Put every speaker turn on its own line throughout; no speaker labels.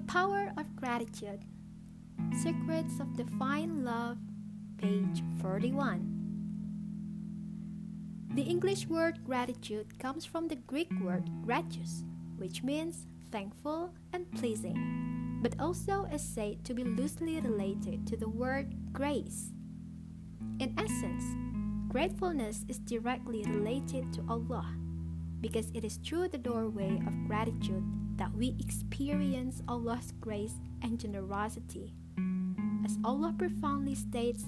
Power of Gratitude Secrets of Divine Love, page 41. The English word gratitude comes from the Greek word gratius, which means thankful and pleasing, but also is said to be loosely related to the word grace. In essence, gratefulness is directly related to Allah because it is through the doorway of gratitude that we experience Allah's grace and generosity. As Allah profoundly states,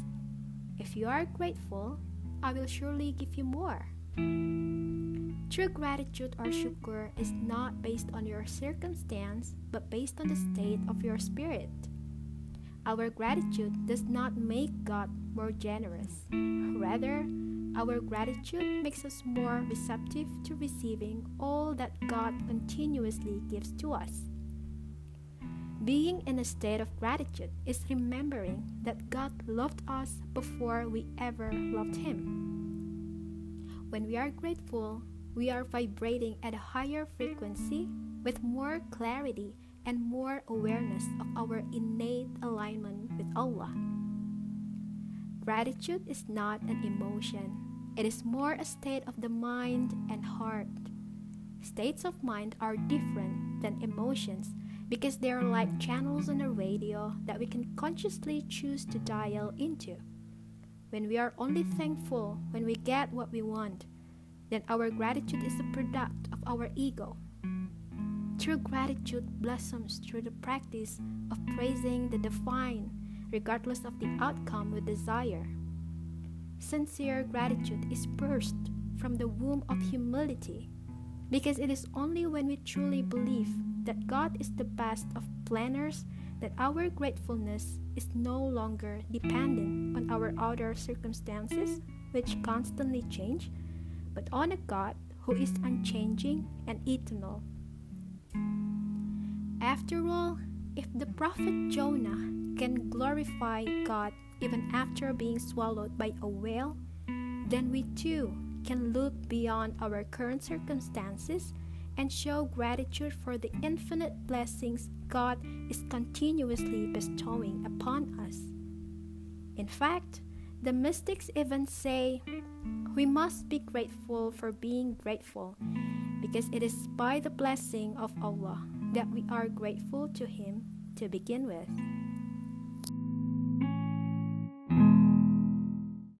If you are grateful, I will surely give you more. True gratitude or shukr is not based on your circumstance, but based on the state of your spirit. Our gratitude does not make God more generous. Rather, our gratitude makes us more receptive to receiving all that God continuously gives to us. Being in a state of gratitude is remembering that God loved us before we ever loved Him. When we are grateful, we are vibrating at a higher frequency with more clarity and more awareness of our innate alignment with Allah. Gratitude is not an emotion, it is more a state of the mind and heart. States of mind are different than emotions because they are like channels on a radio that we can consciously choose to dial into. When we are only thankful when we get what we want, then our gratitude is a product of our ego. True gratitude blossoms through the practice of praising the divine, regardless of the outcome we desire. Sincere gratitude is birthed from the womb of humility because it is only when we truly believe that God is the best of planners that our gratefulness is no longer dependent on our outer circumstances, which constantly change, but on a God who is unchanging and eternal. After all, if the prophet Jonah can glorify God even after being swallowed by a whale, then we too can look beyond our current circumstances and show gratitude for the infinite blessings God is continuously bestowing upon us. In fact, the mystics even say we must be grateful for being grateful because it is by the blessing of Allah that we are grateful to Him to begin with.